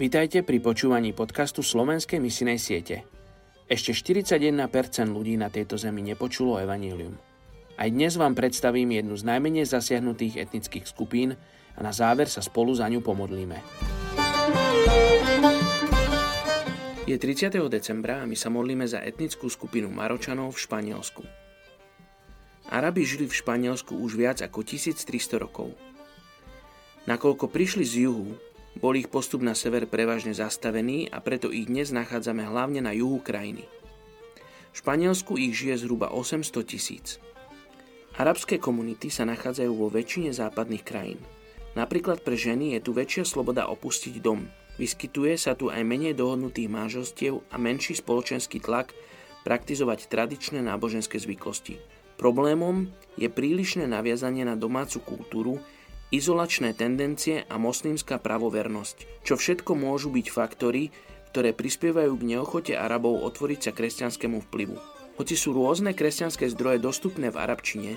Vítajte pri počúvaní podcastu Slovenskej misinej siete. Ešte 41% ľudí na tejto zemi nepočulo evanílium. Aj dnes vám predstavím jednu z najmenej zasiahnutých etnických skupín a na záver sa spolu za ňu pomodlíme. Je 30. decembra a my sa modlíme za etnickú skupinu Maročanov v Španielsku. Arabi žili v Španielsku už viac ako 1300 rokov. Nakoľko prišli z juhu, bol ich postup na sever prevažne zastavený a preto ich dnes nachádzame hlavne na juhu krajiny. V Španielsku ich žije zhruba 800 tisíc. Arabské komunity sa nachádzajú vo väčšine západných krajín. Napríklad pre ženy je tu väčšia sloboda opustiť dom. Vyskytuje sa tu aj menej dohodnutých mážostiev a menší spoločenský tlak praktizovať tradičné náboženské zvyklosti. Problémom je prílišné naviazanie na domácu kultúru, izolačné tendencie a moslimská pravovernosť, čo všetko môžu byť faktory, ktoré prispievajú k neochote Arabov otvoriť sa kresťanskému vplyvu. Hoci sú rôzne kresťanské zdroje dostupné v arabčine,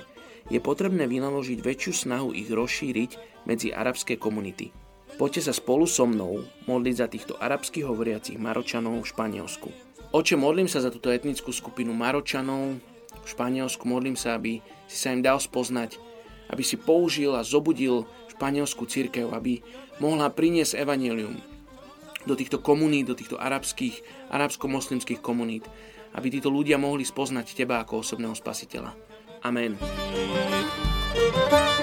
je potrebné vynaložiť väčšiu snahu ich rozšíriť medzi arabské komunity. Poďte sa spolu so mnou modliť za týchto arabsky hovoriacich Maročanov v Španielsku. Oče, modlím sa za túto etnickú skupinu Maročanov v Španielsku, modlím sa, aby si sa im dal spoznať aby si použil a zobudil španielskú církev, aby mohla priniesť evanelium do týchto komunít, do týchto arabských, arabsko-moslimských komunít, aby títo ľudia mohli spoznať teba ako osobného spasiteľa. Amen. thank you